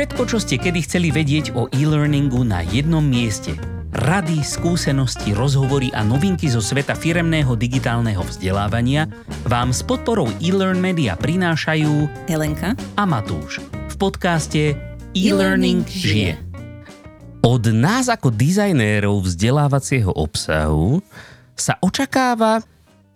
Všetko, čo ste kedy chceli vedieť o e-learningu na jednom mieste. Rady, skúsenosti, rozhovory a novinky zo sveta firemného digitálneho vzdelávania vám s podporou e-learn media prinášajú Helenka a Matúš v podcaste E-Learning žije. Od nás ako dizajnérov vzdelávacieho obsahu sa očakáva,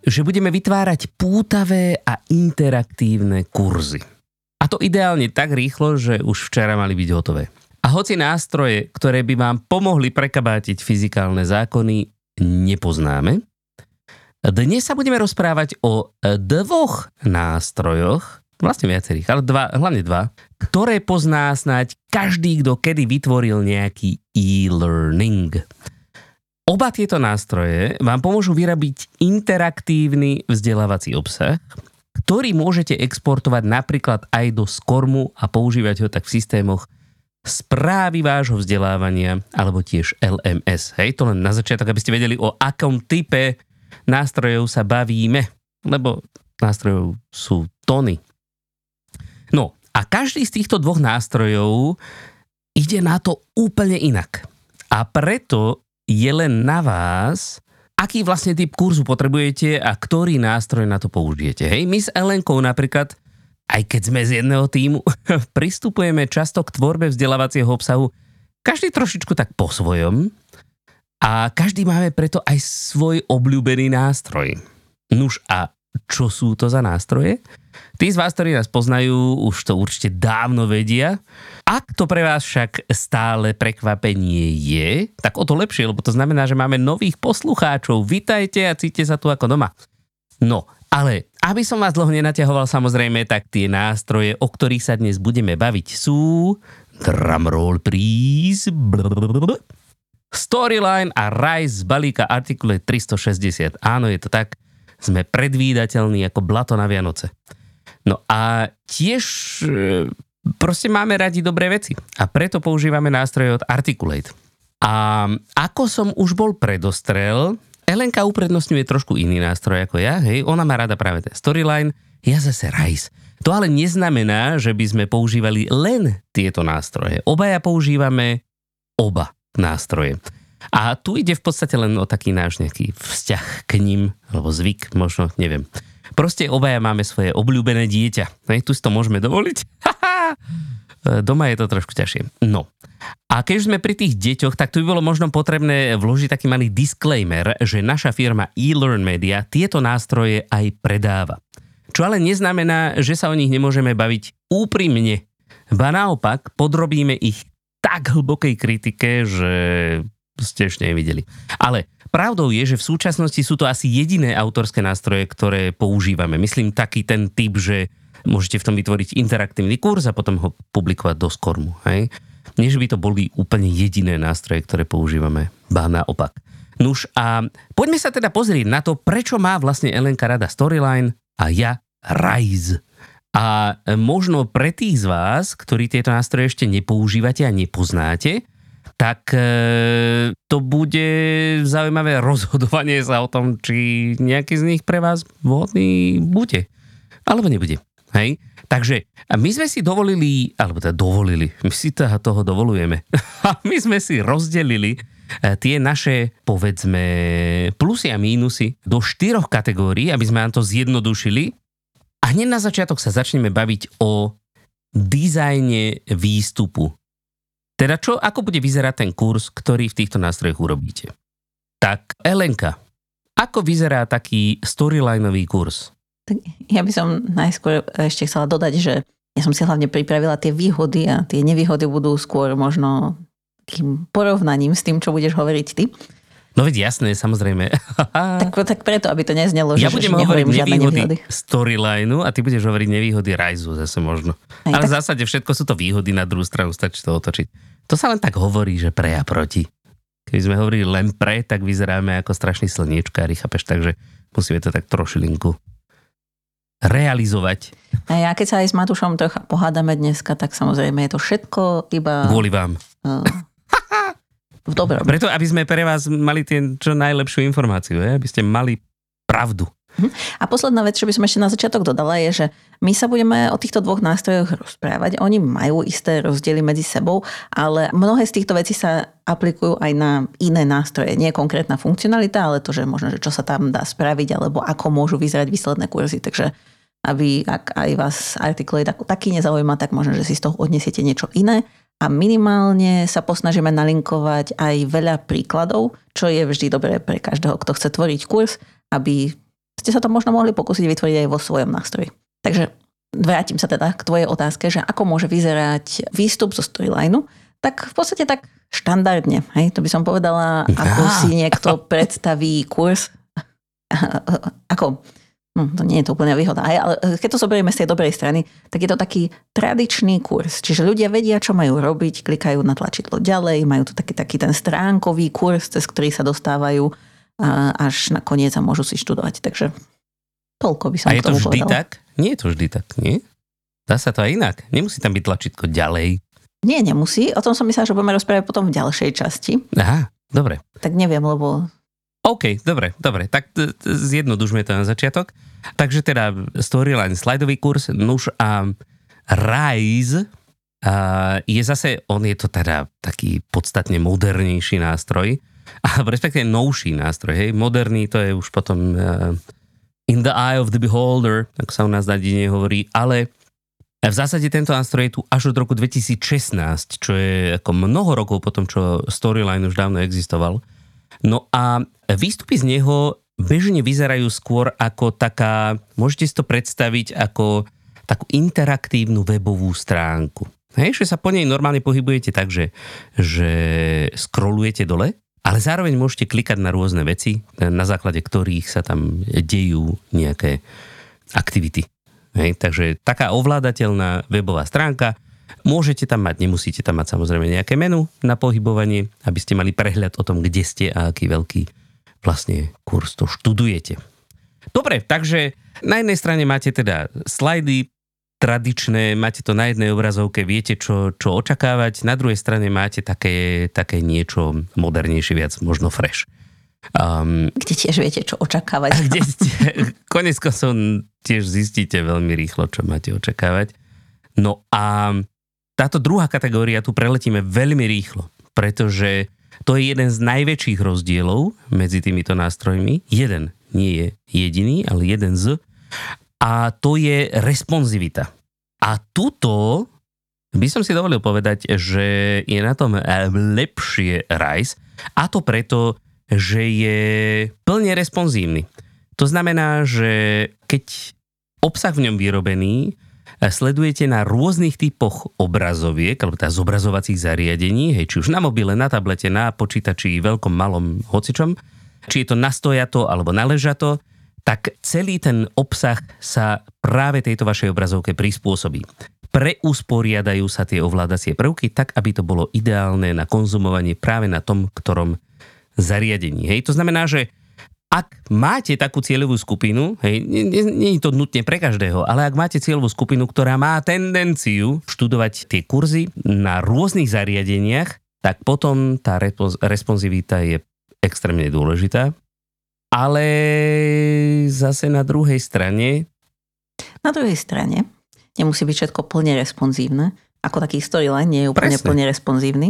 že budeme vytvárať pútavé a interaktívne kurzy. A to ideálne tak rýchlo, že už včera mali byť hotové. A hoci nástroje, ktoré by vám pomohli prekabátiť fyzikálne zákony, nepoznáme, dnes sa budeme rozprávať o dvoch nástrojoch, vlastne viacerých, ale dva, hlavne dva, ktoré pozná snáď každý, kto kedy vytvoril nejaký e-learning. Oba tieto nástroje vám pomôžu vyrobiť interaktívny vzdelávací obsah, ktorý môžete exportovať napríklad aj do Skormu a používať ho tak v systémoch správy vášho vzdelávania alebo tiež LMS. Hej, to len na začiatok, aby ste vedeli, o akom type nástrojov sa bavíme, lebo nástrojov sú tony. No a každý z týchto dvoch nástrojov ide na to úplne inak. A preto je len na vás, aký vlastne typ kurzu potrebujete a ktorý nástroj na to použijete. Hej, my s Elenkou napríklad, aj keď sme z jedného týmu, pristupujeme často k tvorbe vzdelávacieho obsahu každý trošičku tak po svojom a každý máme preto aj svoj obľúbený nástroj. Nuž a čo sú to za nástroje? Tí z vás, ktorí nás poznajú, už to určite dávno vedia. Ak to pre vás však stále prekvapenie je, tak o to lepšie, lebo to znamená, že máme nových poslucháčov. Vitajte a cíte sa tu ako doma. No, ale aby som vás dlho nenaťahoval samozrejme, tak tie nástroje, o ktorých sa dnes budeme baviť sú... Drumroll please. Storyline a Rise z balíka Articulate 360. Áno, je to tak. Sme predvídateľní ako blato na Vianoce. No a tiež e, proste máme radi dobré veci a preto používame nástroje od Articulate. A ako som už bol predostrel, Elenka uprednostňuje trošku iný nástroj ako ja, hej, ona má rada práve ten Storyline, ja zase Rise. To ale neznamená, že by sme používali len tieto nástroje. Obaja používame oba nástroje. A tu ide v podstate len o taký náš nejaký vzťah k ním, alebo zvyk, možno, neviem. Proste obaja máme svoje obľúbené dieťa. Hej, tu si to môžeme dovoliť. Doma je to trošku ťažšie. No. A keď už sme pri tých deťoch, tak tu by bolo možno potrebné vložiť taký malý disclaimer, že naša firma eLearn Media tieto nástroje aj predáva. Čo ale neznamená, že sa o nich nemôžeme baviť úprimne. Ba naopak, podrobíme ich tak hlbokej kritike, že ste ešte nevideli. Ale Pravdou je, že v súčasnosti sú to asi jediné autorské nástroje, ktoré používame. Myslím taký ten typ, že môžete v tom vytvoriť interaktívny kurz a potom ho publikovať do Skormu. Hej? Nie, že by to boli úplne jediné nástroje, ktoré používame. Ba naopak. Nuž a poďme sa teda pozrieť na to, prečo má vlastne Elenka rada Storyline a ja Rise. A možno pre tých z vás, ktorí tieto nástroje ešte nepoužívate a nepoznáte, tak e, to bude zaujímavé rozhodovanie sa o tom, či nejaký z nich pre vás vhodný bude. Alebo nebude. Hej? Takže my sme si dovolili, alebo teda dovolili, my si teda toho dovolujeme. my sme si rozdelili e, tie naše, povedzme, plusy a mínusy do štyroch kategórií, aby sme nám to zjednodušili. A hneď na začiatok sa začneme baviť o dizajne výstupu teda čo, ako bude vyzerať ten kurz, ktorý v týchto nástrojoch urobíte? Tak Elenka, ako vyzerá taký storylineový kurz? Tak ja by som najskôr ešte chcela dodať, že ja som si hlavne pripravila tie výhody a tie nevýhody budú skôr možno takým porovnaním s tým, čo budeš hovoriť ty. No veď jasné, samozrejme. tak, tak preto, aby to neznelo, ja že, budem že hovoriť nevýhody, nevýhody storylineu a ty budeš hovoriť nevýhody Rise zase možno. Aj, Ale tak... v zásade všetko sú to výhody na druhú stranu, stačí to otočiť. To sa len tak hovorí, že pre a proti. Keď sme hovorili len pre, tak vyzeráme ako strašný slniečkári, chápeš? Takže musíme to tak trošilinku realizovať. A ja keď sa aj s Matušom trocha pohádame dneska, tak samozrejme je to všetko iba... Kvôli vám. Uh, v dobrom. Preto, aby sme pre vás mali tie čo najlepšiu informáciu, je? aby ste mali pravdu. Mhm. A posledná vec, čo by som ešte na začiatok dodala, je, že my sa budeme o týchto dvoch nástrojoch rozprávať. Oni majú isté rozdiely medzi sebou, ale mnohé z týchto vecí sa aplikujú aj na iné nástroje. Nie konkrétna funkcionalita, ale to, že možno, že čo sa tam dá spraviť, alebo ako môžu vyzerať výsledné kurzy. Takže aby ak aj vás artikulate ako taký nezaujíma, tak možno, že si z toho odnesiete niečo iné. A minimálne sa posnažíme nalinkovať aj veľa príkladov, čo je vždy dobré pre každého, kto chce tvoriť kurz, aby ste sa to možno mohli pokúsiť vytvoriť aj vo svojom nástroji. Takže vrátim sa teda k tvojej otázke, že ako môže vyzerať výstup zo storylineu, tak v podstate tak štandardne. Hej? To by som povedala, ako si niekto predstaví kurz. ako, no, to nie je to úplne výhoda, ale keď to zoberieme z tej dobrej strany, tak je to taký tradičný kurz. Čiže ľudia vedia, čo majú robiť, klikajú na tlačidlo ďalej, majú tu taký, taký ten stránkový kurz, cez ktorý sa dostávajú až na koniec a môžu si študovať. Takže toľko by som A je to vždy povedala. tak? Nie je to vždy tak, nie? Dá sa to aj inak. Nemusí tam byť tlačítko ďalej. Nie, nemusí. O tom som myslela, že budeme rozprávať potom v ďalšej časti. Aha, dobre. Tak neviem, lebo... OK, dobre, dobre. Tak zjednodušme to na začiatok. Takže teda storyline, slajdový kurz, nuž a Rise a je zase, on je to teda taký podstatne modernejší nástroj, a respektíve novší nástroj, hej. Moderný to je už potom uh, in the eye of the beholder, ako sa u nás na dedine hovorí, ale v zásade tento nástroj je tu až od roku 2016, čo je ako mnoho rokov potom, čo Storyline už dávno existoval. No a výstupy z neho bežne vyzerajú skôr ako taká, môžete si to predstaviť ako takú interaktívnu webovú stránku. Hej, že sa po nej normálne pohybujete tak, že, že scrollujete dole, ale zároveň môžete klikať na rôzne veci, na základe ktorých sa tam dejú nejaké aktivity. Hej, takže taká ovládateľná webová stránka, môžete tam mať, nemusíte tam mať samozrejme nejaké menu na pohybovanie, aby ste mali prehľad o tom, kde ste a aký veľký vlastne kurz to študujete. Dobre, takže na jednej strane máte teda slajdy, tradičné, máte to na jednej obrazovke, viete, čo, čo očakávať, na druhej strane máte také, také niečo modernejšie, viac možno fresh. Um, kde tiež viete, čo očakávať. Kde ste, konec som tiež zistíte veľmi rýchlo, čo máte očakávať. No a táto druhá kategória tu preletíme veľmi rýchlo, pretože to je jeden z najväčších rozdielov medzi týmito nástrojmi. Jeden, nie je jediný, ale jeden z. A to je responsivita. A tuto by som si dovolil povedať, že je na tom lepšie RISE a to preto, že je plne responsívny. To znamená, že keď obsah v ňom vyrobený sledujete na rôznych typoch obrazoviek, alebo teda zobrazovacích zariadení, hej, či už na mobile, na tablete, na počítači, veľkom, malom, hocičom, či je to nastojato alebo naležato, tak celý ten obsah sa práve tejto vašej obrazovke prispôsobí. Preusporiadajú sa tie ovládacie prvky tak, aby to bolo ideálne na konzumovanie práve na tom, ktorom zariadení. Hej, to znamená, že ak máte takú cieľovú skupinu, hej, nie, je to nutne pre každého, ale ak máte cieľovú skupinu, ktorá má tendenciu študovať tie kurzy na rôznych zariadeniach, tak potom tá responsivita je extrémne dôležitá. Ale zase na druhej strane... Na druhej strane nemusí byť všetko plne responsívne. Ako taký storyline nie je úplne Presne. plne responsívny.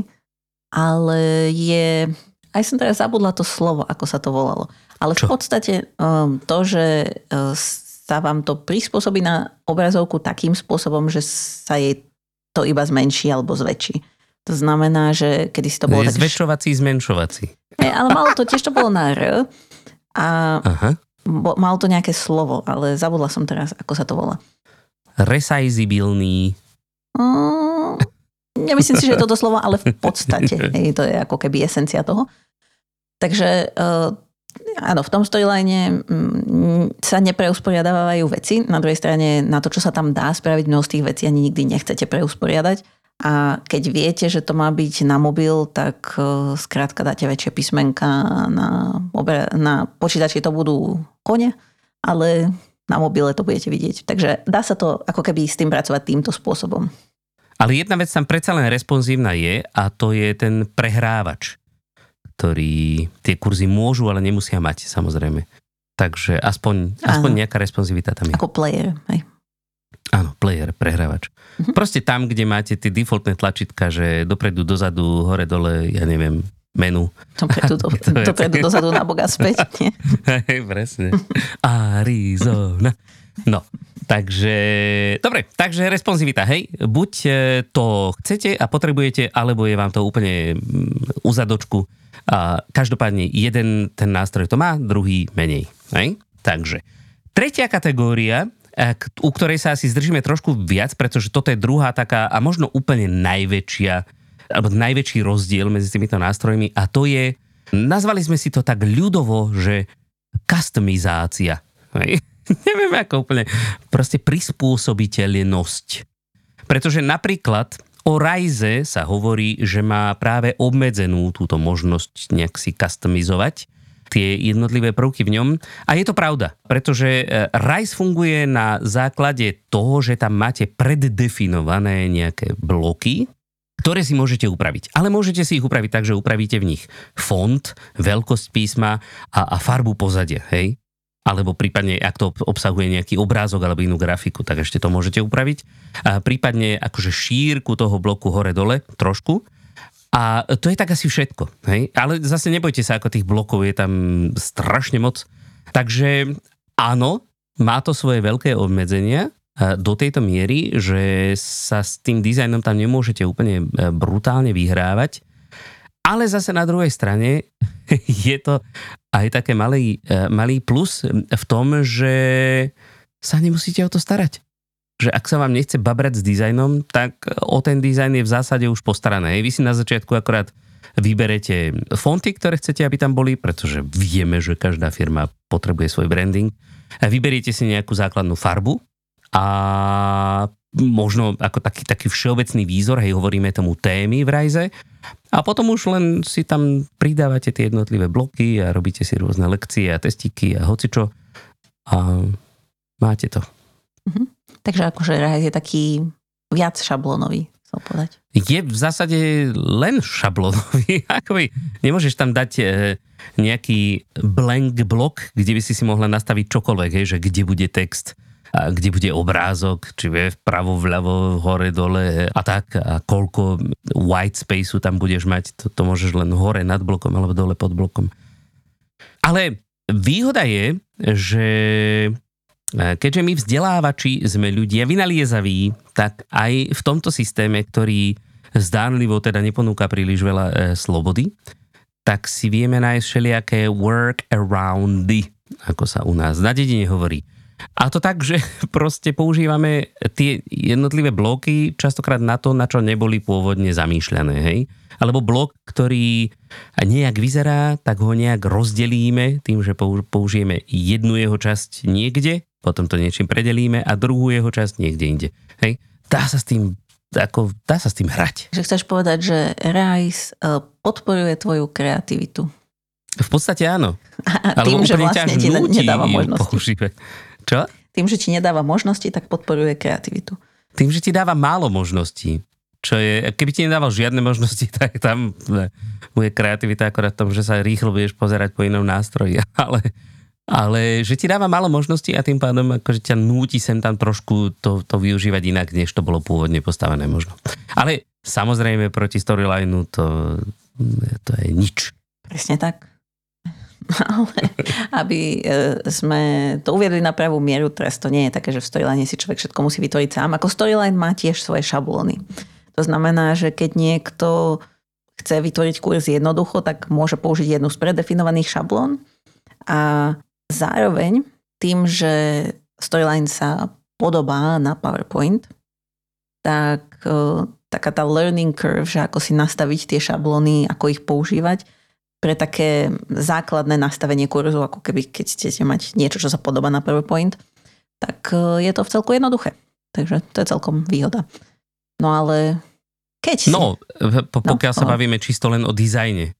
Ale je aj som teraz zabudla to slovo, ako sa to volalo. Ale Čo? v podstate um, to, že uh, sa vám to prispôsobí na obrazovku takým spôsobom, že sa jej to iba zmenší alebo zväčší. To znamená, že kedy si to bolo... Je zväčšovací, zmenšovací. Ne, ale malo to tiež to bolo na R a Aha. Bo, malo to nejaké slovo, ale zabudla som teraz, ako sa to volá. Resizabiliný. Mm, nemyslím si, že je to slovo, ale v podstate. Hej, to je ako keby esencia toho. Takže uh, áno, v tom storyline mm, sa nepreusporiadávajú veci. Na druhej strane na to, čo sa tam dá spraviť, mnoho z tých vecí ani nikdy nechcete preusporiadať. A keď viete, že to má byť na mobil, tak uh, skrátka dáte väčšie písmenka na, na počítači to budú kone, ale na mobile to budete vidieť. Takže dá sa to ako keby s tým pracovať týmto spôsobom. Ale jedna vec tam predsa len responsívna je a to je ten prehrávač ktorí tie kurzy môžu, ale nemusia mať, samozrejme. Takže aspoň, aspoň nejaká responsivita tam je. Ako player, hej. Áno, player, prehrávač. Mhm. Proste tam, kde máte tie defaultné tlačítka, že dopredu, dozadu, hore, dole, ja neviem, menu. Dopredu, do, To dopredu, dozadu, na boga späť. Hej, presne. Arizona. No, takže, dobre, takže responsivita, hej, buď e, to chcete a potrebujete, alebo je vám to úplne mm, u zadočku. A každopádne jeden ten nástroj to má, druhý menej, hej. Takže, tretia kategória, e, u ktorej sa asi zdržíme trošku viac, pretože toto je druhá taká a možno úplne najväčšia alebo najväčší rozdiel medzi týmito nástrojmi a to je, nazvali sme si to tak ľudovo, že customizácia. Hej. Neviem ako úplne, proste prispôsobiteľnosť. Pretože napríklad o Rise sa hovorí, že má práve obmedzenú túto možnosť nejak si customizovať tie jednotlivé prvky v ňom. A je to pravda, pretože Rise funguje na základe toho, že tam máte preddefinované nejaké bloky, ktoré si môžete upraviť. Ale môžete si ich upraviť tak, že upravíte v nich font, veľkosť písma a, a farbu pozadia, hej? Alebo prípadne, ak to obsahuje nejaký obrázok alebo inú grafiku, tak ešte to môžete upraviť. A prípadne akože šírku toho bloku hore-dole trošku. A to je tak asi všetko. Hej? Ale zase nebojte sa, ako tých blokov je tam strašne moc. Takže áno, má to svoje veľké obmedzenia, do tejto miery, že sa s tým dizajnom tam nemôžete úplne e, brutálne vyhrávať. Ale zase na druhej strane je to aj také malý, e, malý plus v tom, že sa nemusíte o to starať. Že ak sa vám nechce babrať s dizajnom, tak o ten dizajn je v zásade už postarané. Vy si na začiatku akorát vyberete fonty, ktoré chcete, aby tam boli, pretože vieme, že každá firma potrebuje svoj branding. A Vyberiete si nejakú základnú farbu, a možno ako taký, taký všeobecný výzor, hej, hovoríme tomu témy v Rise. A potom už len si tam pridávate tie jednotlivé bloky a robíte si rôzne lekcie a testíky a hocičo. A máte to. Takže akože Rise je taký viac šablónový, chcel povedať. Je v zásade len šablónový. Akoby nemôžeš tam dať e, nejaký blank blok, kde by si si mohla nastaviť čokoľvek, hej, že kde bude text a kde bude obrázok, či vie vpravo, vľavo, hore, dole a tak a koľko white spaceu tam budeš mať, to, to môžeš len hore nad blokom alebo dole pod blokom. Ale výhoda je, že e, keďže my vzdelávači sme ľudia vynaliezaví, tak aj v tomto systéme, ktorý zdánlivo teda neponúka príliš veľa e, slobody, tak si vieme nájsť všelijaké work aroundy, ako sa u nás na dedine hovorí. A to tak, že proste používame tie jednotlivé bloky častokrát na to, na čo neboli pôvodne zamýšľané, hej? Alebo blok, ktorý nejak vyzerá, tak ho nejak rozdelíme tým, že pou- použijeme jednu jeho časť niekde, potom to niečím predelíme a druhú jeho časť niekde inde. Hej? Dá sa s tým ako, dá sa s tým hrať. Že chceš povedať, že Rise eh, podporuje tvoju kreativitu. V podstate áno. A tým, že vlastne ti nedáva možnosti. používať. Čo? Tým, že ti nedáva možnosti, tak podporuje kreativitu. Tým, že ti dáva málo možností. Čo je, keby ti nedával žiadne možnosti, tak tam ne, bude kreativita akorát v tom, že sa rýchlo budeš pozerať po inom nástroji. Ale, ale že ti dáva málo možností a tým pádom akože ťa núti sem tam trošku to, to využívať inak, než to bolo pôvodne postavené možno. Ale samozrejme proti storylineu to, to je nič. Presne tak. Ale aby e, sme to uviedli na pravú mieru, teraz to nie je také, že v storyline si človek všetko musí vytvoriť sám. Ako storyline má tiež svoje šablóny. To znamená, že keď niekto chce vytvoriť kurz jednoducho, tak môže použiť jednu z predefinovaných šablón a zároveň tým, že storyline sa podobá na PowerPoint, tak e, taká tá learning curve, že ako si nastaviť tie šablóny, ako ich používať, pre také základné nastavenie kurzu, ako keby keď chcete mať niečo, čo sa podobá na PowerPoint, tak e, je to v celku jednoduché. Takže to je celkom výhoda. No ale keď. No, po- pokiaľ sa no. bavíme čisto len o dizajne,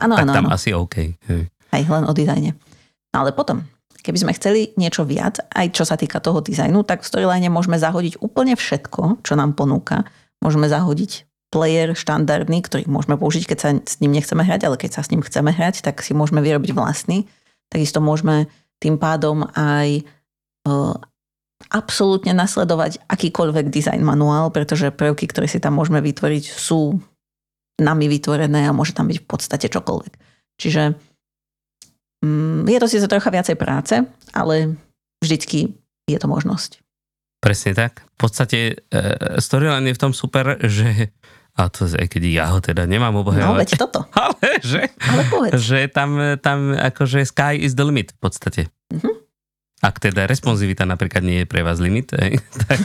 áno, tak áno, tam áno. asi OK. hej. Aj len o dizajne. No ale potom, keby sme chceli niečo viac, aj čo sa týka toho dizajnu, tak v storyline môžeme zahodiť úplne všetko, čo nám ponúka. Môžeme zahodiť player štandardný, ktorý môžeme použiť, keď sa s ním nechceme hrať, ale keď sa s ním chceme hrať, tak si môžeme vyrobiť vlastný. Takisto môžeme tým pádom aj uh, absolútne nasledovať akýkoľvek design manuál, pretože prvky, ktoré si tam môžeme vytvoriť, sú nami vytvorené a môže tam byť v podstate čokoľvek. Čiže um, je to síce trocha viacej práce, ale vždycky je to možnosť. Presne tak. V podstate uh, storyline je v tom super, že a to aj keď ja ho teda nemám obhajovať. No veď toto. Ale že, Ale povedz. že tam, tam akože sky is the limit v podstate. Mhm. Ak teda responsivita napríklad nie je pre vás limit, hej, tak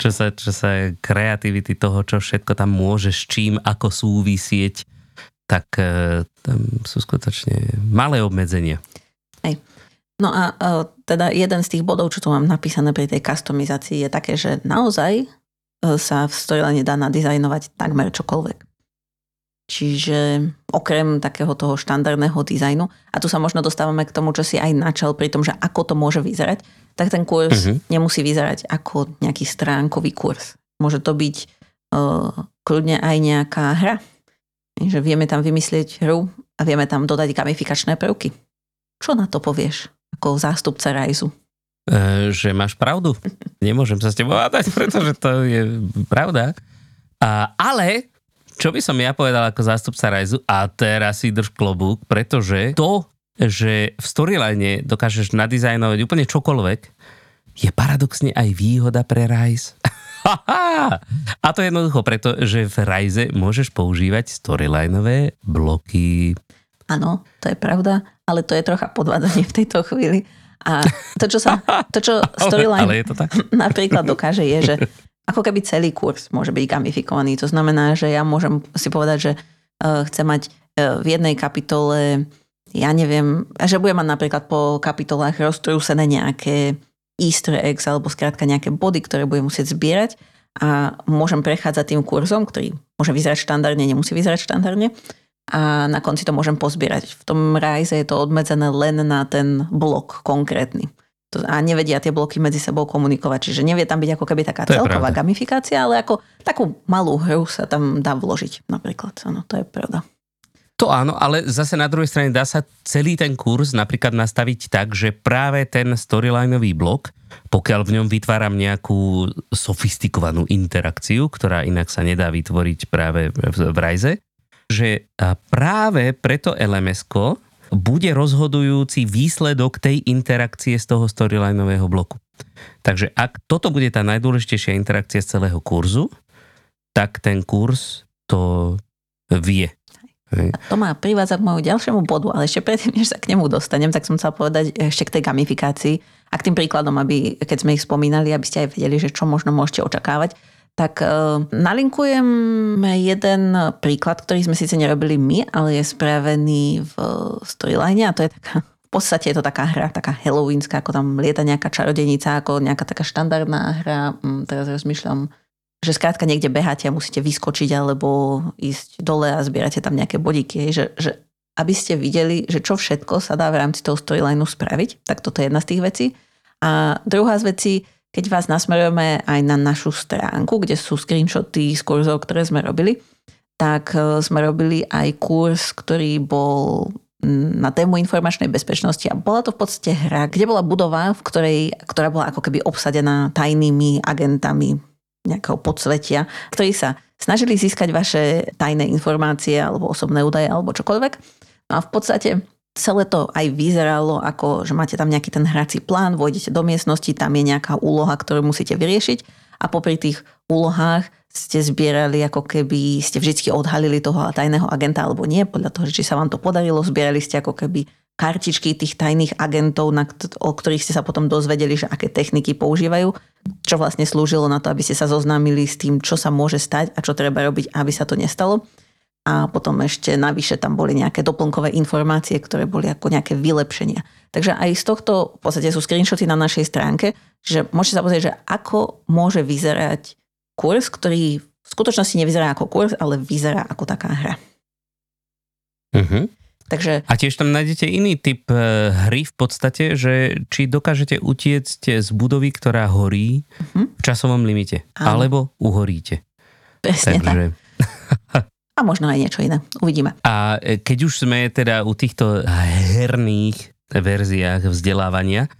čo sa, čo sa kreativity toho, čo všetko tam môže s čím, ako súvisieť, tak e, tam sú skutočne malé obmedzenia. No a uh, teda jeden z tých bodov, čo tu mám napísané pri tej customizácii je také, že naozaj sa v storyline dá nadizajnovať takmer čokoľvek. Čiže okrem takého toho štandardného dizajnu, a tu sa možno dostávame k tomu, čo si aj načal pri tom, že ako to môže vyzerať, tak ten kurz uh-huh. nemusí vyzerať ako nejaký stránkový kurz. Môže to byť uh, kľudne aj nejaká hra. Že vieme tam vymyslieť hru a vieme tam dodať gamifikačné prvky. Čo na to povieš? ako zástupca Rajzu. E, že máš pravdu. Nemôžem sa s tebou hádať, pretože to je pravda. A, ale, čo by som ja povedal ako zástupca Rajzu, a teraz si drž klobúk, pretože to, že v storyline dokážeš nadizajnovať úplne čokoľvek, je paradoxne aj výhoda pre Rise. a to je jednoducho preto, že v Rise môžeš používať storylineové bloky. Áno, to je pravda, ale to je trocha podvádzanie v tejto chvíli. A to, čo, sa, to, čo storyline ale, ale je to tak? napríklad dokáže, je, že ako keby celý kurz môže byť gamifikovaný. To znamená, že ja môžem si povedať, že uh, chcem mať uh, v jednej kapitole, ja neviem, že budem mať napríklad po kapitolách roztrúsené nejaké easter eggs alebo skrátka nejaké body, ktoré budem musieť zbierať a môžem prechádzať tým kurzom, ktorý môže vyzerať štandardne, nemusí vyzerať štandardne a na konci to môžem pozbierať. V tom Rise je to obmedzené len na ten blok konkrétny. A nevedia tie bloky medzi sebou komunikovať. Čiže nevie tam byť ako keby taká celková gamifikácia, ale ako takú malú hru sa tam dá vložiť napríklad. Áno, to je pravda. To áno, ale zase na druhej strane dá sa celý ten kurz napríklad nastaviť tak, že práve ten storylineový blok, pokiaľ v ňom vytváram nejakú sofistikovanú interakciu, ktorá inak sa nedá vytvoriť práve v, v Rise, že práve preto lms bude rozhodujúci výsledok tej interakcie z toho storylineového bloku. Takže ak toto bude tá najdôležitejšia interakcia z celého kurzu, tak ten kurz to vie. A to ma privádza k môjmu ďalšiemu bodu, ale ešte predtým, než sa k nemu dostanem, tak som chcela povedať ešte k tej gamifikácii a k tým príkladom, aby, keď sme ich spomínali, aby ste aj vedeli, že čo možno môžete očakávať tak uh, nalinkujem jeden príklad, ktorý sme síce nerobili my, ale je spravený v storyline a to je taká v podstate je to taká hra, taká halloweenská, ako tam lieta nejaká čarodenica, ako nejaká taká štandardná hra. Mm, teraz rozmýšľam, že skrátka niekde beháte a musíte vyskočiť alebo ísť dole a zbierate tam nejaké bodíky. Že, že aby ste videli, že čo všetko sa dá v rámci toho storylineu spraviť, tak toto je jedna z tých vecí. A druhá z vecí, keď vás nasmerujeme aj na našu stránku, kde sú screenshoty z kurzov, ktoré sme robili, tak e, sme robili aj kurz, ktorý bol na tému informačnej bezpečnosti a bola to v podstate hra, kde bola budova, v ktorej, ktorá bola ako keby obsadená tajnými agentami nejakého podsvetia, ktorí sa snažili získať vaše tajné informácie alebo osobné údaje alebo čokoľvek. A v podstate celé to aj vyzeralo ako, že máte tam nejaký ten hrací plán, vojdete do miestnosti, tam je nejaká úloha, ktorú musíte vyriešiť a popri tých úlohách ste zbierali, ako keby ste vždy odhalili toho tajného agenta alebo nie, podľa toho, či sa vám to podarilo, zbierali ste ako keby kartičky tých tajných agentov, na, o ktorých ste sa potom dozvedeli, že aké techniky používajú, čo vlastne slúžilo na to, aby ste sa zoznámili s tým, čo sa môže stať a čo treba robiť, aby sa to nestalo a potom ešte navyše tam boli nejaké doplnkové informácie, ktoré boli ako nejaké vylepšenia. Takže aj z tohto v podstate sú screenshoty na našej stránke, že môžete sa pozrieť, že ako môže vyzerať kurz, ktorý v skutočnosti nevyzerá ako kurz, ale vyzerá ako taká hra. Uh-huh. Takže... A tiež tam nájdete iný typ e, hry v podstate, že či dokážete utiecť z budovy, ktorá horí uh-huh. v časovom limite, Áno. alebo uhoríte. Presne Takže... tak. A možno aj niečo iné. Uvidíme. A e, keď už sme teda u týchto herných verziách vzdelávania,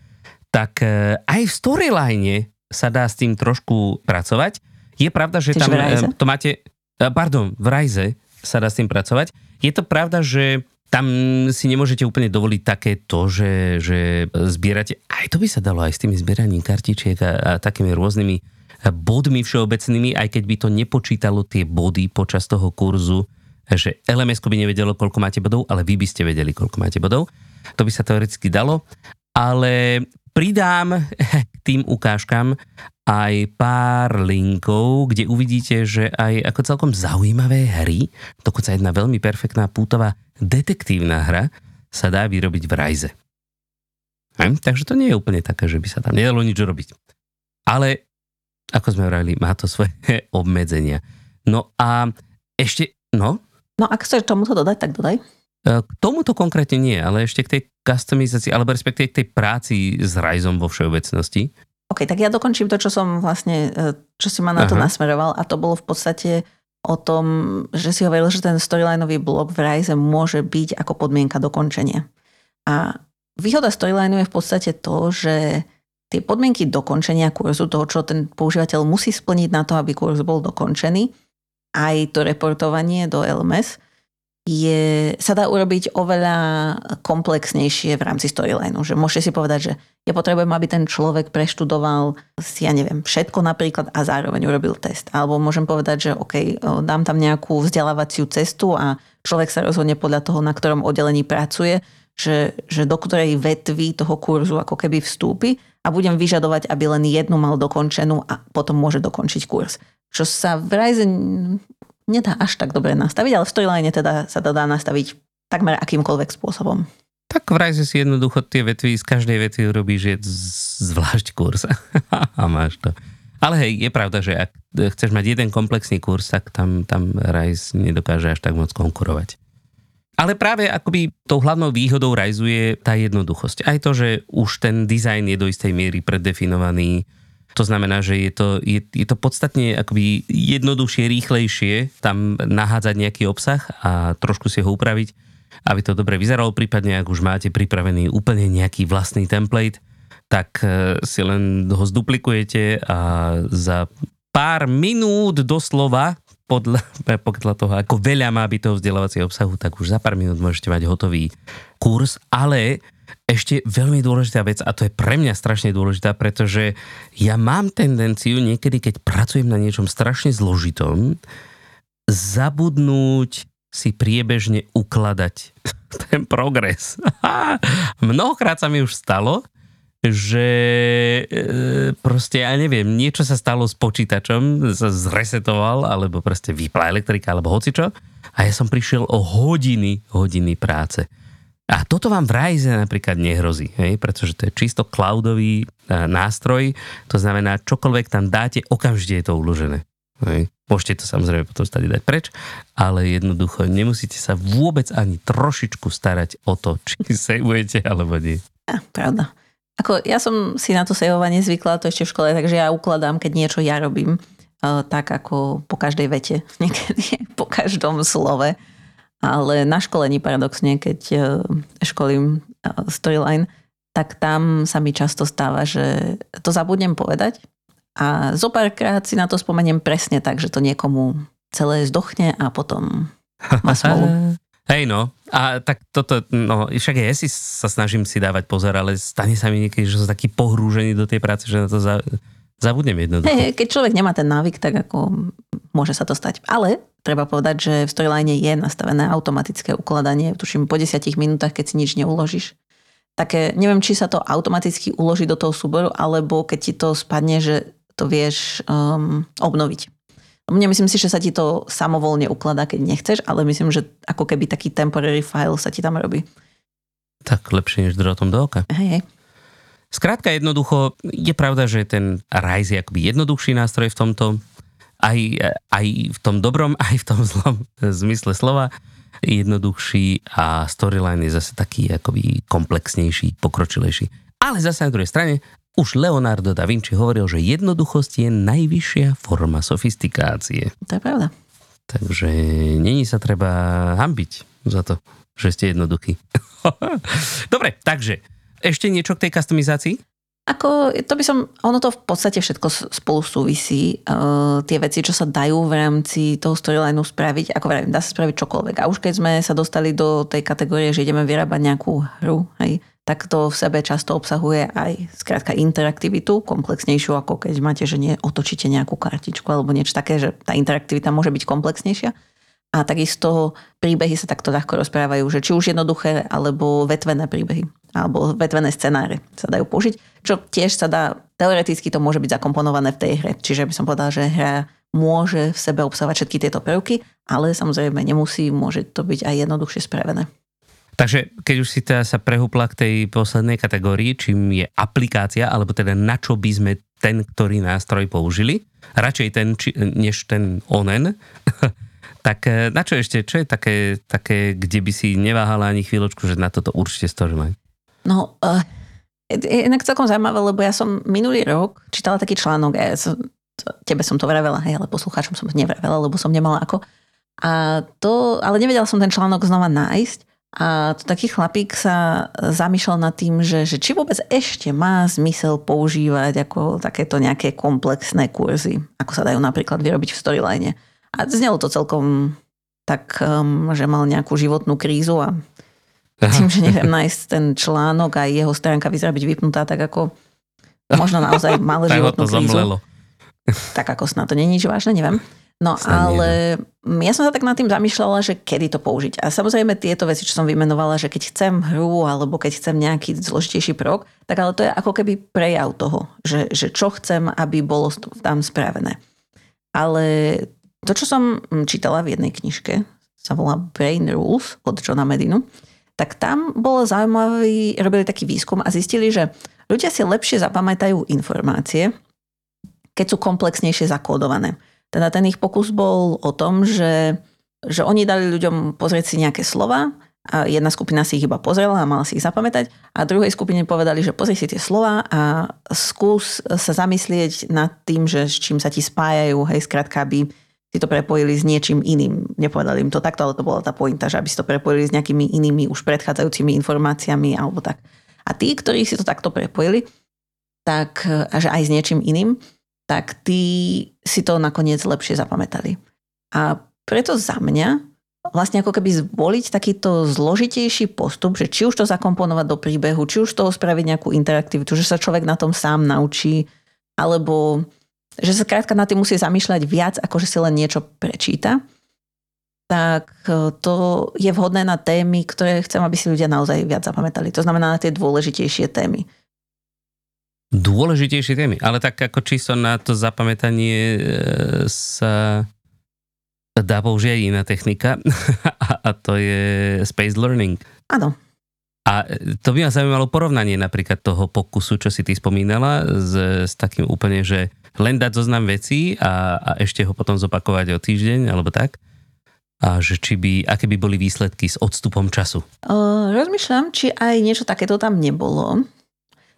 tak e, aj v storyline sa dá s tým trošku pracovať. Je pravda, že Čiže tam e, to máte, pardon, v Rise sa dá s tým pracovať. Je to pravda, že tam si nemôžete úplne dovoliť také to, že, že zbierate, aj to by sa dalo aj s tými zbieraním kartičiek a, a takými rôznymi bodmi všeobecnými, aj keď by to nepočítalo tie body počas toho kurzu, že lms by nevedelo, koľko máte bodov, ale vy by ste vedeli, koľko máte bodov. To by sa teoreticky dalo, ale pridám k tým ukážkam aj pár linkov, kde uvidíte, že aj ako celkom zaujímavé hry, dokonca jedna veľmi perfektná pútová detektívna hra sa dá vyrobiť v Rise. Hm? Takže to nie je úplne také, že by sa tam nedalo nič robiť. Ale, ako sme vrali, má to svoje obmedzenia. No a ešte, no, No ak chceš tomuto dodať, tak dodaj. E, K tomuto konkrétne nie, ale ešte k tej customizácii, alebo respektíve k tej práci s Ryzom vo všeobecnosti. OK, tak ja dokončím to, čo som vlastne, e, čo si ma na to Aha. nasmeroval a to bolo v podstate o tom, že si hovoril, že ten storylineový blok v Rise môže byť ako podmienka dokončenia. A výhoda storylineu je v podstate to, že tie podmienky dokončenia kurzu, toho, čo ten používateľ musí splniť na to, aby kurz bol dokončený, aj to reportovanie do LMS, je, sa dá urobiť oveľa komplexnejšie v rámci storylineu. Že môžete si povedať, že ja potrebujem, aby ten človek preštudoval si, ja neviem, všetko napríklad a zároveň urobil test. Alebo môžem povedať, že OK, o, dám tam nejakú vzdelávaciu cestu a človek sa rozhodne podľa toho, na ktorom oddelení pracuje, že, že do ktorej vetvy toho kurzu ako keby vstúpi a budem vyžadovať, aby len jednu mal dokončenú a potom môže dokončiť kurz. Čo sa v Rise nedá až tak dobre nastaviť, ale v storyline teda sa to dá nastaviť takmer akýmkoľvek spôsobom. Tak v Rise si jednoducho tie vetvy, z každej vetvy robíš je z- zvlášť kurz a máš to. Ale hej, je pravda, že ak chceš mať jeden komplexný kurz, tak tam, tam Rise nedokáže až tak moc konkurovať. Ale práve akoby tou hlavnou výhodou Rise je tá jednoduchosť. Aj to, že už ten dizajn je do istej miery predefinovaný. To znamená, že je to, je, je to podstatne akoby jednoduchšie, rýchlejšie tam nahádzať nejaký obsah a trošku si ho upraviť, aby to dobre vyzeralo. Prípadne, ak už máte pripravený úplne nejaký vlastný template, tak e, si len ho zduplikujete a za pár minút doslova podľa, podľa toho, ako veľa má byť toho vzdelávacieho obsahu, tak už za pár minút môžete mať hotový kurz, ale ešte veľmi dôležitá vec, a to je pre mňa strašne dôležitá, pretože ja mám tendenciu niekedy, keď pracujem na niečom strašne zložitom, zabudnúť si priebežne ukladať ten progres. Mnohokrát sa mi už stalo, že e, proste, ja neviem, niečo sa stalo s počítačom, sa zresetoval, alebo proste vypla elektrika, alebo hocičo. A ja som prišiel o hodiny, hodiny práce. A toto vám v Rise napríklad nehrozí, hej? pretože to je čisto cloudový e, nástroj, to znamená, čokoľvek tam dáte, okamžite je to uložené. Hej? Môžete to samozrejme potom stať dať preč, ale jednoducho nemusíte sa vôbec ani trošičku starať o to, či sejujete alebo nie. Ja, pravda. Ako, ja som si na to sejovanie zvykla, to ešte v škole, takže ja ukladám, keď niečo ja robím, eh, tak ako po každej vete, niekedy po každom slove. Ale na školení paradoxne, keď eh, školím eh, storyline, tak tam sa mi často stáva, že to zabudnem povedať a zo párkrát si na to spomeniem presne tak, že to niekomu celé zdochne a potom má smolu. Hej no, a tak toto, no však ja si sa snažím si dávať pozor, ale stane sa mi niekedy, že som taký pohrúžený do tej práce, že na to za, zabudnem jednoducho. Hej, keď človek nemá ten návyk, tak ako môže sa to stať. Ale treba povedať, že v storyline je nastavené automatické ukladanie, tuším po 10 minútach, keď si nič neuložíš. Také, neviem, či sa to automaticky uloží do toho súboru, alebo keď ti to spadne, že to vieš um, obnoviť. Nemyslím si, že sa ti to samovolne ukladá, keď nechceš, ale myslím, že ako keby taký temporary file sa ti tam robí. Tak lepšie než drotom do oka. Hej, hej. Skrátka jednoducho, je pravda, že ten Rise je akoby jednoduchší nástroj v tomto, aj, aj v tom dobrom, aj v tom zlom zmysle slova jednoduchší a storyline je zase taký akoby komplexnejší, pokročilejší. Ale zase na druhej strane už Leonardo da Vinci hovoril, že jednoduchosť je najvyššia forma sofistikácie. To je pravda. Takže není sa treba hambiť. za to, že ste jednoduchí. Dobre, takže ešte niečo k tej customizácii? Ako, to by som, ono to v podstate všetko spolu súvisí. Uh, tie veci, čo sa dajú v rámci toho storylineu spraviť, ako vravím, dá sa spraviť čokoľvek. A už keď sme sa dostali do tej kategórie, že ideme vyrábať nejakú hru, hej, tak to v sebe často obsahuje aj skrátka interaktivitu, komplexnejšiu, ako keď máte, že nie otočíte nejakú kartičku alebo niečo také, že tá interaktivita môže byť komplexnejšia. A takisto príbehy sa takto ľahko rozprávajú, že či už jednoduché alebo vetvené príbehy alebo vetvené scenáre sa dajú použiť, čo tiež sa dá, teoreticky to môže byť zakomponované v tej hre. Čiže by som povedala, že hra môže v sebe obsahovať všetky tieto prvky, ale samozrejme nemusí, môže to byť aj jednoduchšie spravené. Takže keď už si teda sa prehúpla k tej poslednej kategórii, čím je aplikácia, alebo teda na čo by sme ten, ktorý nástroj použili, radšej ten, či, než ten onen, tak eh, na čo ešte, čo je také, také, kde by si neváhala ani chvíľočku, že na toto určite stožíme? No, uh, je inak celkom zaujímavé, lebo ja som minulý rok čítala taký článok, ja som, tebe som to vravela, hej, ale poslucháčom som to nevravela, lebo som nemala ako. A to, ale nevedela som ten článok znova nájsť. A to taký chlapík sa zamýšľal nad tým, že, že či vôbec ešte má zmysel používať ako takéto nejaké komplexné kurzy, ako sa dajú napríklad vyrobiť v storyline. A znelo to celkom tak, um, že mal nejakú životnú krízu a tým, že neviem nájsť ten článok a jeho stránka vyzerá byť vypnutá, tak ako možno naozaj mal životnú krízu. Zamlelo. Tak ako snad to nie je nič vážne, neviem. No ale ja som sa tak nad tým zamýšľala, že kedy to použiť. A samozrejme tieto veci, čo som vymenovala, že keď chcem hru alebo keď chcem nejaký zložitejší prok, tak ale to je ako keby prejav toho, že, že čo chcem, aby bolo tam spravené. Ale to, čo som čítala v jednej knižke, sa volá Brain Rules od Johna Medinu, tak tam bolo zaujímavý, robili taký výskum a zistili, že ľudia si lepšie zapamätajú informácie, keď sú komplexnejšie zakódované. Teda ten ich pokus bol o tom, že, že oni dali ľuďom pozrieť si nejaké slova, a jedna skupina si ich iba pozrela a mala si ich zapamätať a druhej skupine povedali, že pozri si tie slova a skús sa zamyslieť nad tým, že s čím sa ti spájajú, hej, skrátka, aby si to prepojili s niečím iným. Nepovedali im to takto, ale to bola tá pointa, že aby si to prepojili s nejakými inými už predchádzajúcimi informáciami alebo tak. A tí, ktorí si to takto prepojili, tak, že aj s niečím iným, tak tí si to nakoniec lepšie zapamätali. A preto za mňa vlastne ako keby zvoliť takýto zložitejší postup, že či už to zakomponovať do príbehu, či už toho spraviť nejakú interaktivitu, že sa človek na tom sám naučí, alebo že sa krátka na tým musí zamýšľať viac, ako že si len niečo prečíta, tak e, to je vhodné na témy, ktoré chcem, aby si ľudia naozaj viac zapamätali. To znamená na tie dôležitejšie témy. Dôležitejšie témy, ale tak ako čisto na to zapamätanie e, sa dá použiť aj iná technika a to je space learning. Áno. A to by ma zaujímalo porovnanie napríklad toho pokusu, čo si ty spomínala, s, s takým úplne, že len dať zoznam vecí a, a ešte ho potom zopakovať o týždeň alebo tak? A že či by, aké by boli výsledky s odstupom času? Uh, rozmýšľam, či aj niečo takéto tam nebolo.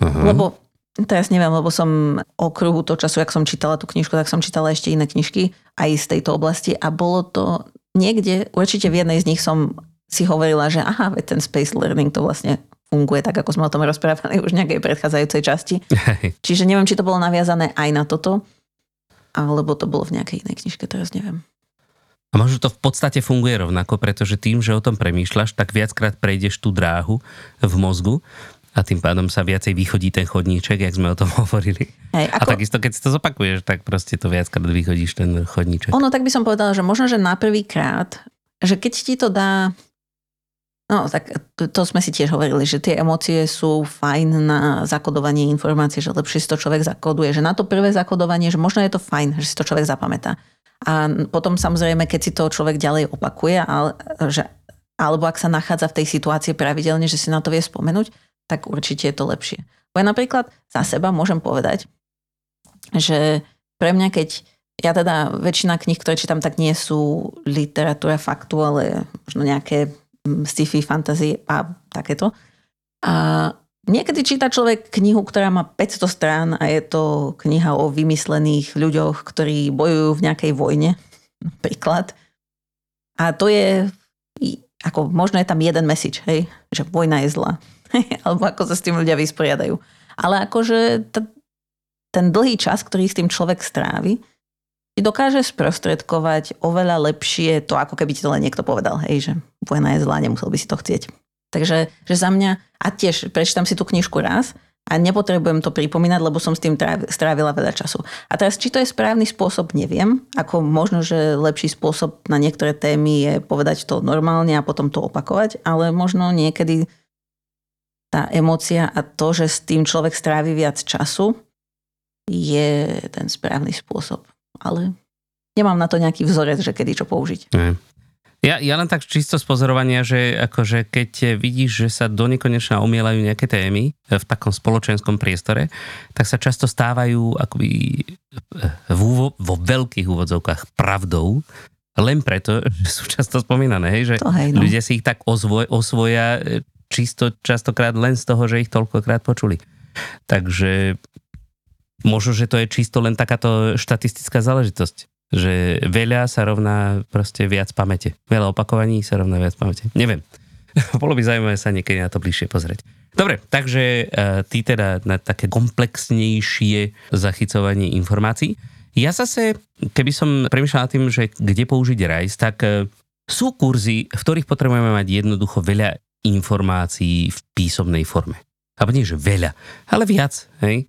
Uh-huh. Lebo teraz neviem, lebo som okruhu toho času, ak som čítala tú knižku, tak som čítala ešte iné knižky aj z tejto oblasti a bolo to niekde, určite v jednej z nich som si hovorila, že aha, ten space learning to vlastne funguje tak, ako sme o tom rozprávali už nejakej predchádzajúcej časti. Hej. Čiže neviem, či to bolo naviazané aj na toto, alebo to bolo v nejakej inej knižke, teraz neviem. A možno to v podstate funguje rovnako, pretože tým, že o tom premýšľaš, tak viackrát prejdeš tú dráhu v mozgu a tým pádom sa viacej vychodí ten chodníček, jak sme o tom hovorili. Hej, ako... A takisto, keď si to zopakuješ, tak proste to viackrát vychodíš ten chodníček. Ono, tak by som povedala, že možno, že na prvý krát, že keď ti to dá No, tak to, to sme si tiež hovorili, že tie emócie sú fajn na zakodovanie informácií, že lepšie si to človek zakoduje, že na to prvé zakodovanie, že možno je to fajn, že si to človek zapamätá. A potom samozrejme, keď si to človek ďalej opakuje, ale, že, alebo ak sa nachádza v tej situácii pravidelne, že si na to vie spomenúť, tak určite je to lepšie. Bo ja napríklad za seba môžem povedať, že pre mňa, keď ja teda väčšina kníh, ktoré čítam, tak nie sú literatúra faktu, ale možno nejaké sci-fi, fantasy a takéto. A niekedy číta človek knihu, ktorá má 500 strán a je to kniha o vymyslených ľuďoch, ktorí bojujú v nejakej vojne, napríklad. A to je ako možno je tam jeden message, hej, že vojna je zlá. Alebo ako sa s tým ľudia vysporiadajú. Ale akože t- ten dlhý čas, ktorý s tým človek strávi, ti dokáže sprostredkovať oveľa lepšie to, ako keby ti to len niekto povedal, hej, že vojna je zlá, nemusel by si to chcieť. Takže že za mňa, a tiež prečítam si tú knižku raz a nepotrebujem to pripomínať, lebo som s tým strávila veľa času. A teraz, či to je správny spôsob, neviem. Ako možno, že lepší spôsob na niektoré témy je povedať to normálne a potom to opakovať, ale možno niekedy tá emocia a to, že s tým človek strávi viac času, je ten správny spôsob. Ale nemám na to nejaký vzorec, že kedy čo použiť. Nie. Ja, ja len tak čisto z pozorovania, že akože keď vidíš, že sa do nekonečna omielajú nejaké témy v takom spoločenskom priestore, tak sa často stávajú akoby v úvo, vo veľkých úvodzovkách pravdou, len preto, že sú často spomínané, hej, že to hej, no. ľudia si ich tak ozvoj, osvoja čisto častokrát len z toho, že ich toľkokrát počuli. Takže možno, že to je čisto len takáto štatistická záležitosť. Že veľa sa rovná proste viac pamäte. Veľa opakovaní sa rovná viac pamäte. Neviem. Bolo by zaujímavé sa niekedy na to bližšie pozrieť. Dobre, takže uh, ty teda na také komplexnejšie zachycovanie informácií. Ja zase, keby som premýšľal nad tým, že kde použiť RISE, tak uh, sú kurzy, v ktorých potrebujeme mať jednoducho veľa informácií v písomnej forme. Alebo nie, že veľa, ale viac. Hej?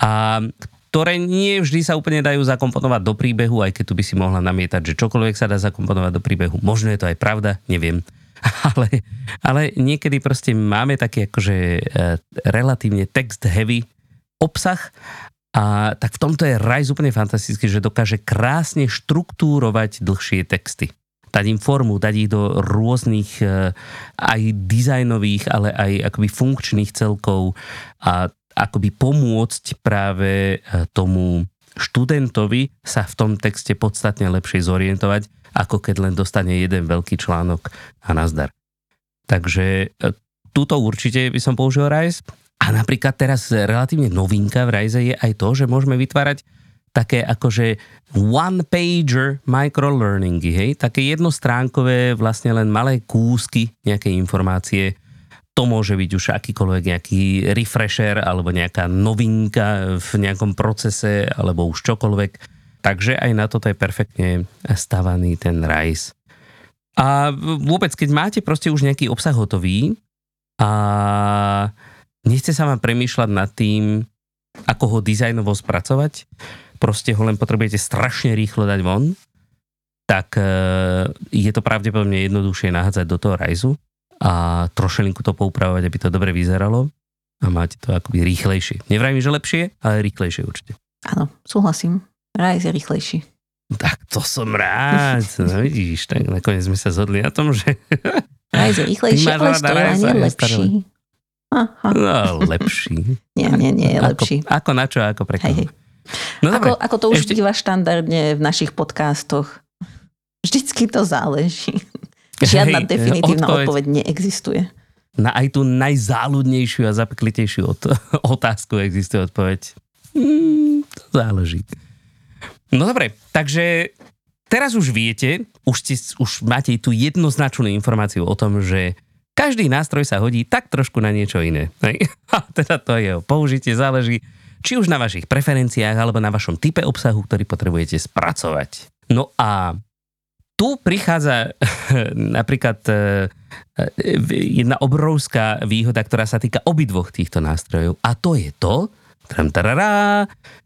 A ktoré nie vždy sa úplne dajú zakomponovať do príbehu, aj keď tu by si mohla namietať, že čokoľvek sa dá zakomponovať do príbehu. Možno je to aj pravda, neviem. Ale, ale niekedy proste máme taký akože e, relatívne text heavy obsah a tak v tomto je Rise úplne fantastický, že dokáže krásne štruktúrovať dlhšie texty dať im formu, dať ich do rôznych e, aj dizajnových, ale aj akoby funkčných celkov a akoby pomôcť práve e, tomu študentovi sa v tom texte podstatne lepšie zorientovať, ako keď len dostane jeden veľký článok a nazdar. Takže e, túto určite by som použil Rise. A napríklad teraz relatívne novinka v Rise je aj to, že môžeme vytvárať také akože one-pager microlearningy, hej, také jednostránkové vlastne len malé kúsky nejakej informácie. To môže byť už akýkoľvek nejaký refresher alebo nejaká novinka v nejakom procese alebo už čokoľvek. Takže aj na toto je perfektne stavaný ten RISE. A vôbec, keď máte proste už nejaký obsah hotový a nechce sa vám premýšľať nad tým, ako ho dizajnovo spracovať, proste ho len potrebujete strašne rýchlo dať von, tak e, je to pravdepodobne jednoduchšie nahádzať do toho rajzu a trošelinku to poupravovať, aby to dobre vyzeralo a máte to akoby rýchlejšie. Nevrajím, že lepšie, ale rýchlejšie určite. Áno, súhlasím. Rajz je rýchlejší. Tak to som rád. No vidíš, tak nakoniec sme sa zhodli na tom, že... Rajz je rýchlejší, ale stojanie lepší. Aha. No, lepší. nie, nie, nie je ako, lepší. Ako na čo, ako pre koho. Hej, hej. No ako, ako to už Ešte... býva štandardne v našich podcastoch. Vždycky to záleží. Žiadna Hej, definitívna odpoveď, odpoveď neexistuje. Na aj tú najzáľudnejšiu a zapeklitejšiu od, otázku existuje odpoveď. Hmm, to záleží. No dobre, takže teraz už viete, už, ste, už máte tú jednoznačnú informáciu o tom, že každý nástroj sa hodí tak trošku na niečo iné. A teda to jeho použitie záleží či už na vašich preferenciách alebo na vašom type obsahu, ktorý potrebujete spracovať. No a tu prichádza napríklad e, e, jedna obrovská výhoda, ktorá sa týka obidvoch týchto nástrojov. A to je to,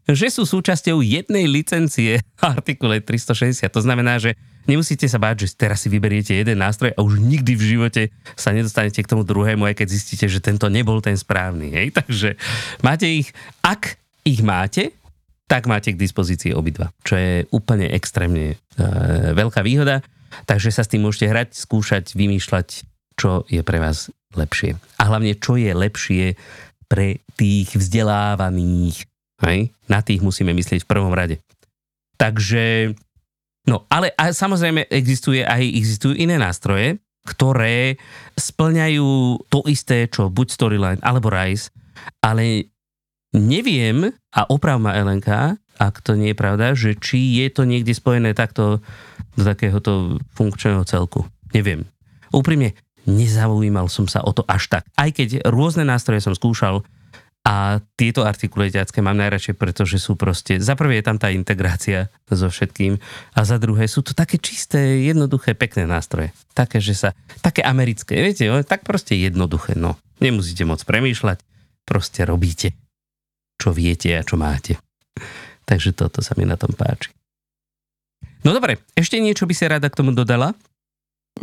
že sú súčasťou jednej licencie Artikule 360. To znamená, že nemusíte sa báť, že teraz si vyberiete jeden nástroj a už nikdy v živote sa nedostanete k tomu druhému, aj keď zistíte, že tento nebol ten správny. Hej? Takže máte ich, ak ich máte, tak máte k dispozícii obidva, čo je úplne extrémne e, veľká výhoda. Takže sa s tým môžete hrať, skúšať, vymýšľať, čo je pre vás lepšie. A hlavne, čo je lepšie pre tých vzdelávaných. Hej? Na tých musíme myslieť v prvom rade. Takže No, ale a samozrejme existuje aj, existujú iné nástroje, ktoré splňajú to isté, čo buď Storyline alebo Rise, ale neviem, a oprav ma Elenka, ak to nie je pravda, že či je to niekde spojené takto do takéhoto funkčného celku. Neviem. úprimne nezaujímal som sa o to až tak. Aj keď rôzne nástroje som skúšal, a tieto artikule ťacké mám najradšej, pretože sú proste, za prvé je tam tá integrácia so všetkým a za druhé sú to také čisté, jednoduché, pekné nástroje. Také, že sa, také americké, viete, tak proste jednoduché, no. Nemusíte moc premýšľať, proste robíte, čo viete a čo máte. Takže toto sa mi na tom páči. No dobre, ešte niečo by si rada k tomu dodala?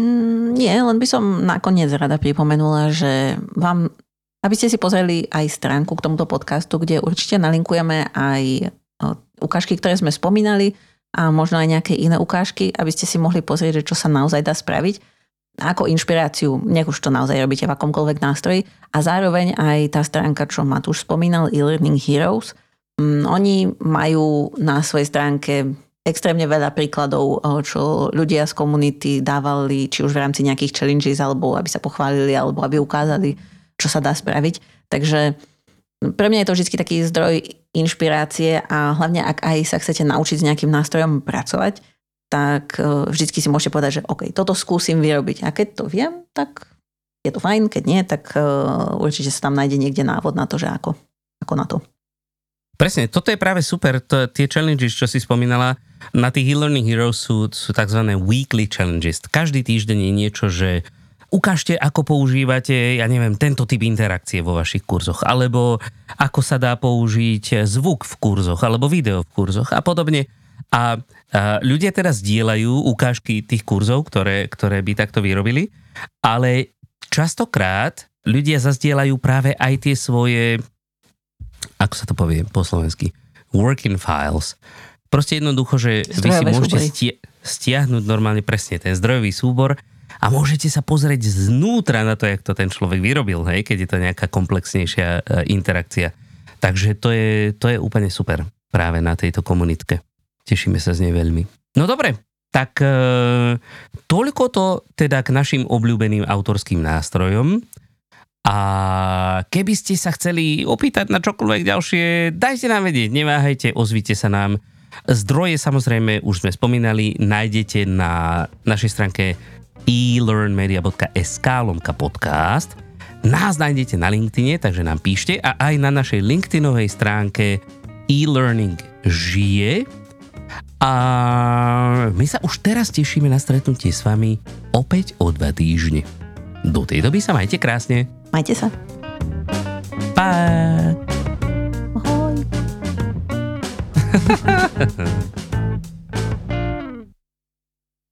Mm, nie, len by som nakoniec rada pripomenula, že vám aby ste si pozreli aj stránku k tomuto podcastu, kde určite nalinkujeme aj ukážky, ktoré sme spomínali a možno aj nejaké iné ukážky, aby ste si mohli pozrieť, že čo sa naozaj dá spraviť ako inšpiráciu, nech už to naozaj robíte v akomkoľvek nástroji. A zároveň aj tá stránka, čo Matúš spomínal, e-learning heroes, mm, oni majú na svojej stránke extrémne veľa príkladov, čo ľudia z komunity dávali, či už v rámci nejakých challenges, alebo aby sa pochválili, alebo aby ukázali čo sa dá spraviť. Takže pre mňa je to vždy taký zdroj inšpirácie a hlavne ak aj sa chcete naučiť s nejakým nástrojom pracovať, tak e, vždycky si môžete povedať, že OK, toto skúsim vyrobiť. A keď to viem, tak je to fajn, keď nie, tak e, určite sa tam nájde niekde návod na to, že ako, ako na to. Presne, toto je práve super, to, tie challenges, čo si spomínala, na tých e-learning heroes sú, sú tzv. weekly challenges. Každý týždeň je niečo, že ukážte, ako používate, ja neviem, tento typ interakcie vo vašich kurzoch, alebo ako sa dá použiť zvuk v kurzoch, alebo video v kurzoch a podobne. A, a ľudia teraz dielajú ukážky tých kurzov, ktoré, ktoré by takto vyrobili, ale častokrát ľudia zazdielajú práve aj tie svoje, ako sa to povie po slovensky, working files. Proste jednoducho, že Zdrojové vy si môžete stia- stiahnuť normálne presne ten zdrojový súbor a môžete sa pozrieť znútra na to, jak to ten človek vyrobil, hej, keď je to nejaká komplexnejšia e, interakcia. Takže to je, to je úplne super práve na tejto komunitke. Tešíme sa z nej veľmi. No dobre, tak e, toľko to teda k našim obľúbeným autorským nástrojom. A keby ste sa chceli opýtať na čokoľvek ďalšie, dajte nám vedieť, neváhajte, ozvite sa nám. Zdroje samozrejme už sme spomínali, nájdete na našej stránke elearnmedia.sk lomka podcast. Nás nájdete na LinkedIne, takže nám píšte a aj na našej LinkedInovej stránke e-learning žije. A my sa už teraz tešíme na stretnutie s vami opäť o dva týždne. Do tej doby sa majte krásne. Majte sa. Pa. Ahoj.